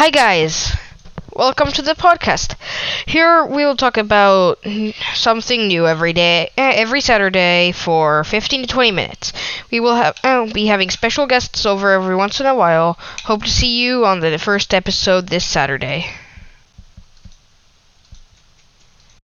Hi, guys. Welcome to the podcast. Here we will talk about something new every day, eh, every Saturday for 15 to 20 minutes. We will have uh, oh, be having special guests over every once in a while. Hope to see you on the first episode this Saturday.